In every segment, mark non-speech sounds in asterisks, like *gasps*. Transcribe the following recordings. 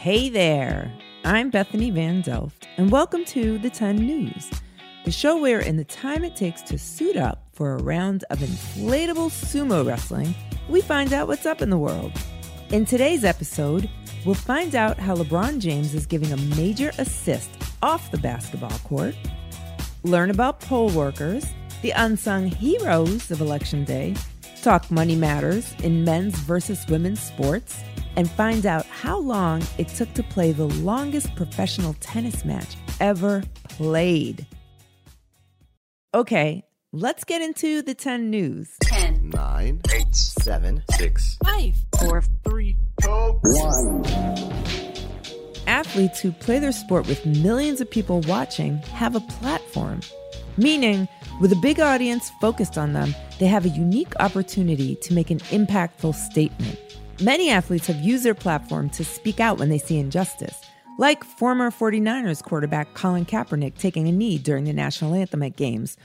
Hey there, I'm Bethany Van Delft, and welcome to the 10 News, the show where, in the time it takes to suit up for a round of inflatable sumo wrestling, we find out what's up in the world. In today's episode, we'll find out how LeBron James is giving a major assist off the basketball court, learn about poll workers, the unsung heroes of Election Day, talk money matters in men's versus women's sports, and find out how long it took to play the longest professional tennis match ever played. Okay, let's get into the 10 news. 10, 9, 8, 7, 6, 5, 4, 3, 2, 1. Athletes who play their sport with millions of people watching have a platform, meaning, with a big audience focused on them, they have a unique opportunity to make an impactful statement. Many athletes have used their platform to speak out when they see injustice, like former 49ers quarterback Colin Kaepernick taking a knee during the national anthem at games,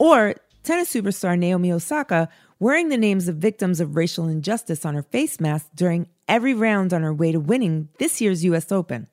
or tennis superstar Naomi Osaka wearing the names of victims of racial injustice on her face mask during every round on her way to winning this year's US Open.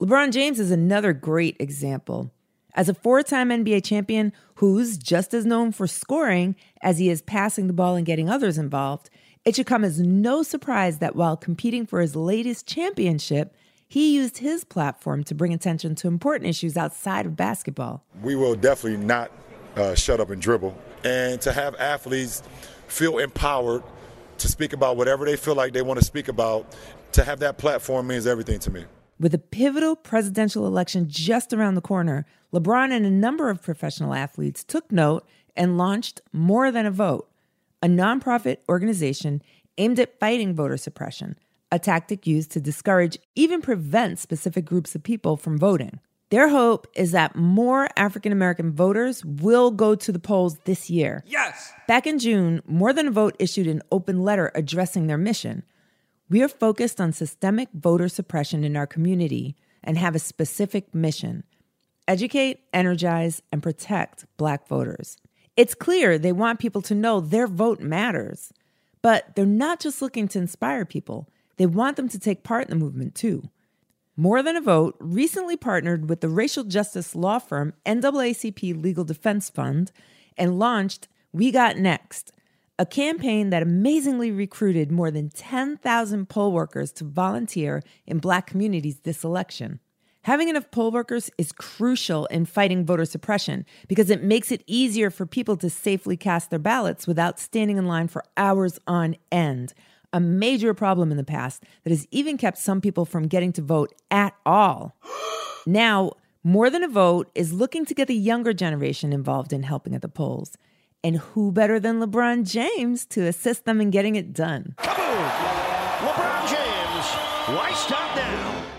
LeBron James is another great example. As a four time NBA champion who's just as known for scoring as he is passing the ball and getting others involved, it should come as no surprise that while competing for his latest championship, he used his platform to bring attention to important issues outside of basketball. We will definitely not uh, shut up and dribble. And to have athletes feel empowered to speak about whatever they feel like they want to speak about, to have that platform means everything to me. With a pivotal presidential election just around the corner, LeBron and a number of professional athletes took note and launched More Than a Vote, a nonprofit organization aimed at fighting voter suppression, a tactic used to discourage, even prevent specific groups of people from voting. Their hope is that more African American voters will go to the polls this year. Yes! Back in June, More Than a Vote issued an open letter addressing their mission. We are focused on systemic voter suppression in our community and have a specific mission educate, energize, and protect Black voters. It's clear they want people to know their vote matters, but they're not just looking to inspire people, they want them to take part in the movement too. More Than a Vote recently partnered with the racial justice law firm NAACP Legal Defense Fund and launched We Got Next, a campaign that amazingly recruited more than 10,000 poll workers to volunteer in Black communities this election. Having enough poll workers is crucial in fighting voter suppression because it makes it easier for people to safely cast their ballots without standing in line for hours on end. A major problem in the past that has even kept some people from getting to vote at all. *gasps* Now, More Than a Vote is looking to get the younger generation involved in helping at the polls. And who better than LeBron James to assist them in getting it done? LeBron James, why stop now?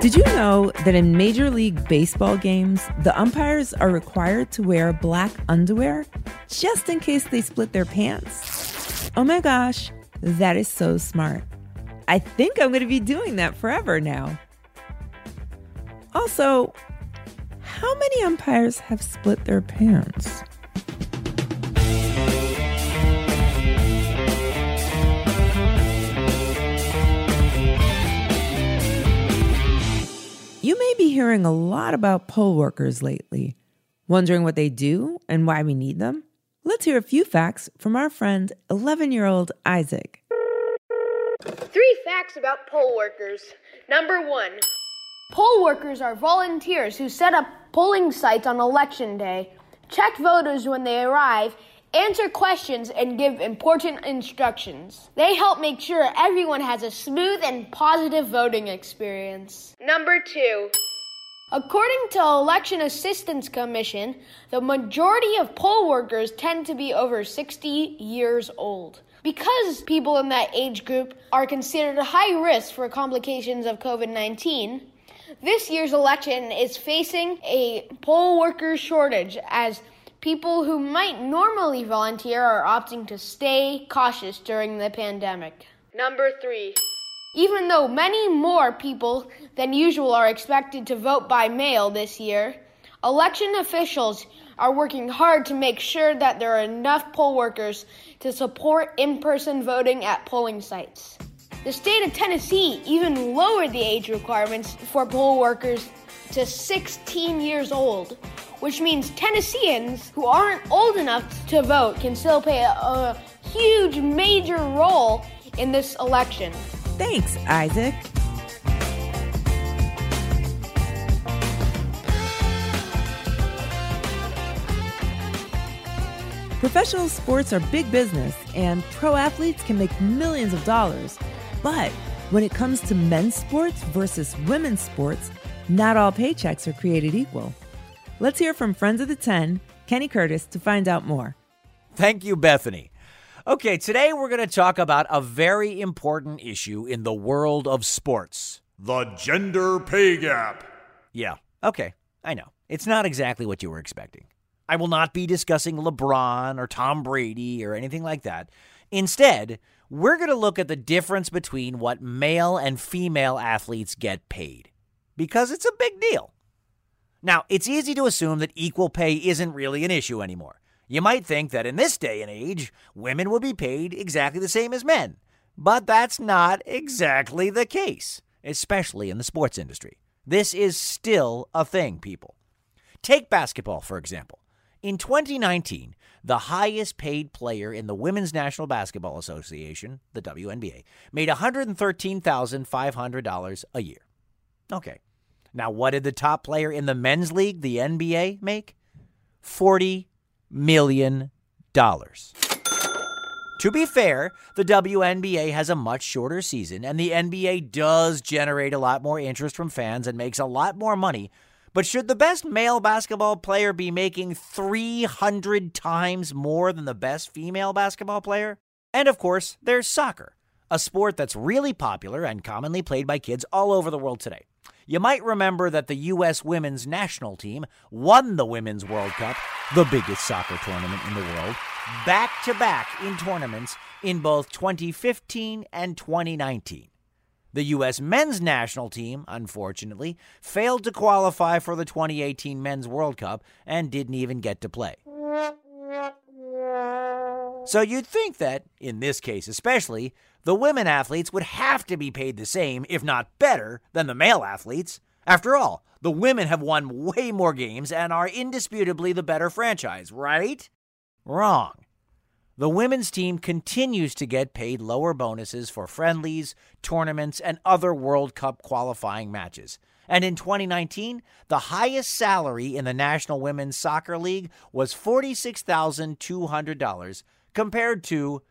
Did you know that in Major League Baseball games, the umpires are required to wear black underwear just in case they split their pants? Oh my gosh, that is so smart. I think I'm going to be doing that forever now. Also, how many umpires have split their pants? Hearing a lot about poll workers lately. Wondering what they do and why we need them? Let's hear a few facts from our friend 11 year old Isaac. Three facts about poll workers. Number one Poll workers are volunteers who set up polling sites on election day, check voters when they arrive, answer questions, and give important instructions. They help make sure everyone has a smooth and positive voting experience. Number two According to Election Assistance Commission, the majority of poll workers tend to be over 60 years old. Because people in that age group are considered high risk for complications of COVID 19, this year's election is facing a poll worker shortage as people who might normally volunteer are opting to stay cautious during the pandemic. Number three. Even though many more people than usual are expected to vote by mail this year, election officials are working hard to make sure that there are enough poll workers to support in person voting at polling sites. The state of Tennessee even lowered the age requirements for poll workers to 16 years old, which means Tennesseans who aren't old enough to vote can still play a, a huge, major role in this election. Thanks, Isaac. Professional sports are big business, and pro athletes can make millions of dollars. But when it comes to men's sports versus women's sports, not all paychecks are created equal. Let's hear from Friends of the 10, Kenny Curtis, to find out more. Thank you, Bethany. Okay, today we're going to talk about a very important issue in the world of sports the gender pay gap. Yeah, okay, I know. It's not exactly what you were expecting. I will not be discussing LeBron or Tom Brady or anything like that. Instead, we're going to look at the difference between what male and female athletes get paid because it's a big deal. Now, it's easy to assume that equal pay isn't really an issue anymore. You might think that in this day and age, women would be paid exactly the same as men. But that's not exactly the case, especially in the sports industry. This is still a thing, people. Take basketball, for example. In 2019, the highest paid player in the Women's National Basketball Association, the WNBA, made $113,500 a year. Okay. Now, what did the top player in the men's league, the NBA, make? $40 million. dollars. To be fair, the WNBA has a much shorter season, and the NBA does generate a lot more interest from fans and makes a lot more money. But should the best male basketball player be making 300 times more than the best female basketball player? And of course, there's soccer, a sport that's really popular and commonly played by kids all over the world today. You might remember that the U.S. women's national team won the Women's World Cup, the biggest soccer tournament in the world, back to back in tournaments in both 2015 and 2019. The U.S. men's national team, unfortunately, failed to qualify for the 2018 Men's World Cup and didn't even get to play. So you'd think that, in this case especially, the women athletes would have to be paid the same, if not better, than the male athletes. After all, the women have won way more games and are indisputably the better franchise, right? Wrong. The women's team continues to get paid lower bonuses for friendlies, tournaments, and other World Cup qualifying matches. And in 2019, the highest salary in the National Women's Soccer League was $46,200 compared to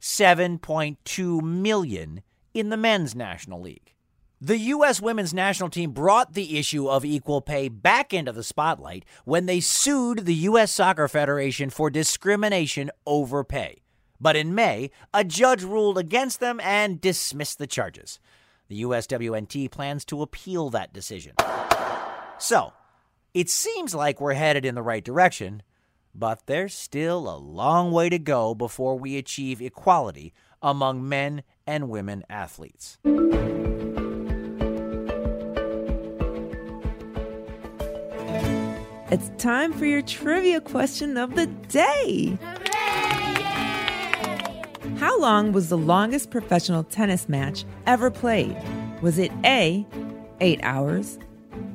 7.2 million in the men's national league. The U.S. women's national team brought the issue of equal pay back into the spotlight when they sued the U.S. Soccer Federation for discrimination over pay. But in May, a judge ruled against them and dismissed the charges. The USWNT plans to appeal that decision. So, it seems like we're headed in the right direction, but there's still a long way to go before we achieve equality among men and women athletes. It's time for your trivia question of the day. How long was the longest professional tennis match ever played? Was it A, 8 hours,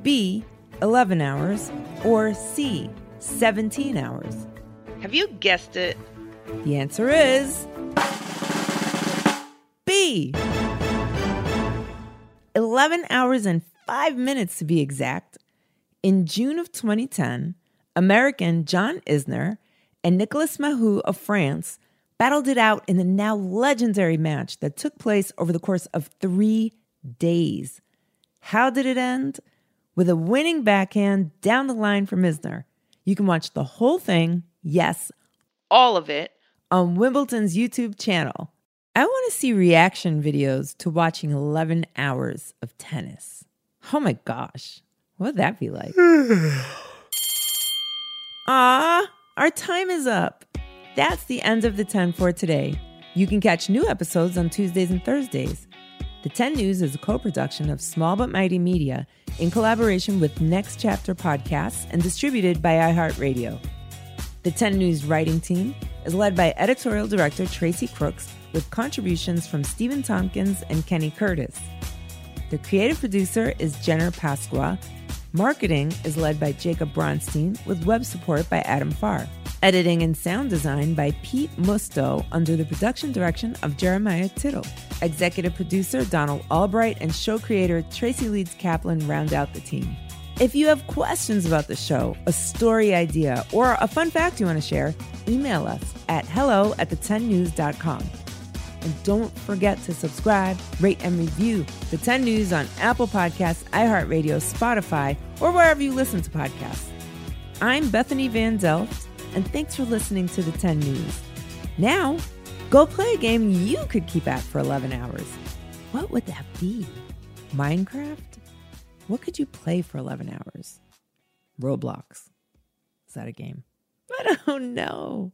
B, 11 hours, or C, 17 hours? Have you guessed it? The answer is B. 11 hours and 5 minutes to be exact. In June of 2010, American John Isner and Nicolas Mahut of France battled it out in the now legendary match that took place over the course of three days. How did it end? With a winning backhand down the line from Isner. You can watch the whole thing, yes, All of it. on Wimbledon's YouTube channel. I want to see reaction videos to watching 11 hours of tennis. Oh my gosh, what would that be like? *sighs* Ah, our time is up. That's the end of the 10 for today. You can catch new episodes on Tuesdays and Thursdays. The 10 News is a co production of Small But Mighty Media in collaboration with Next Chapter Podcasts and distributed by iHeartRadio. The 10 News writing team is led by editorial director Tracy Crooks with contributions from Stephen Tompkins and Kenny Curtis. The creative producer is Jenner Pasqua. Marketing is led by Jacob Bronstein with web support by Adam Farr. Editing and sound design by Pete Musto under the production direction of Jeremiah Tittle. Executive producer Donald Albright and show creator Tracy Leeds Kaplan round out the team. If you have questions about the show, a story idea, or a fun fact you want to share, email us at hello at the10news.com. And don't forget to subscribe, rate, and review the 10 News on Apple Podcasts, iHeartRadio, Spotify, or wherever you listen to podcasts. I'm Bethany Van Delft, and thanks for listening to the 10 News. Now, go play a game you could keep at for 11 hours. What would that be? Minecraft? What could you play for 11 hours? Roblox. Is that a game? *laughs* I don't know.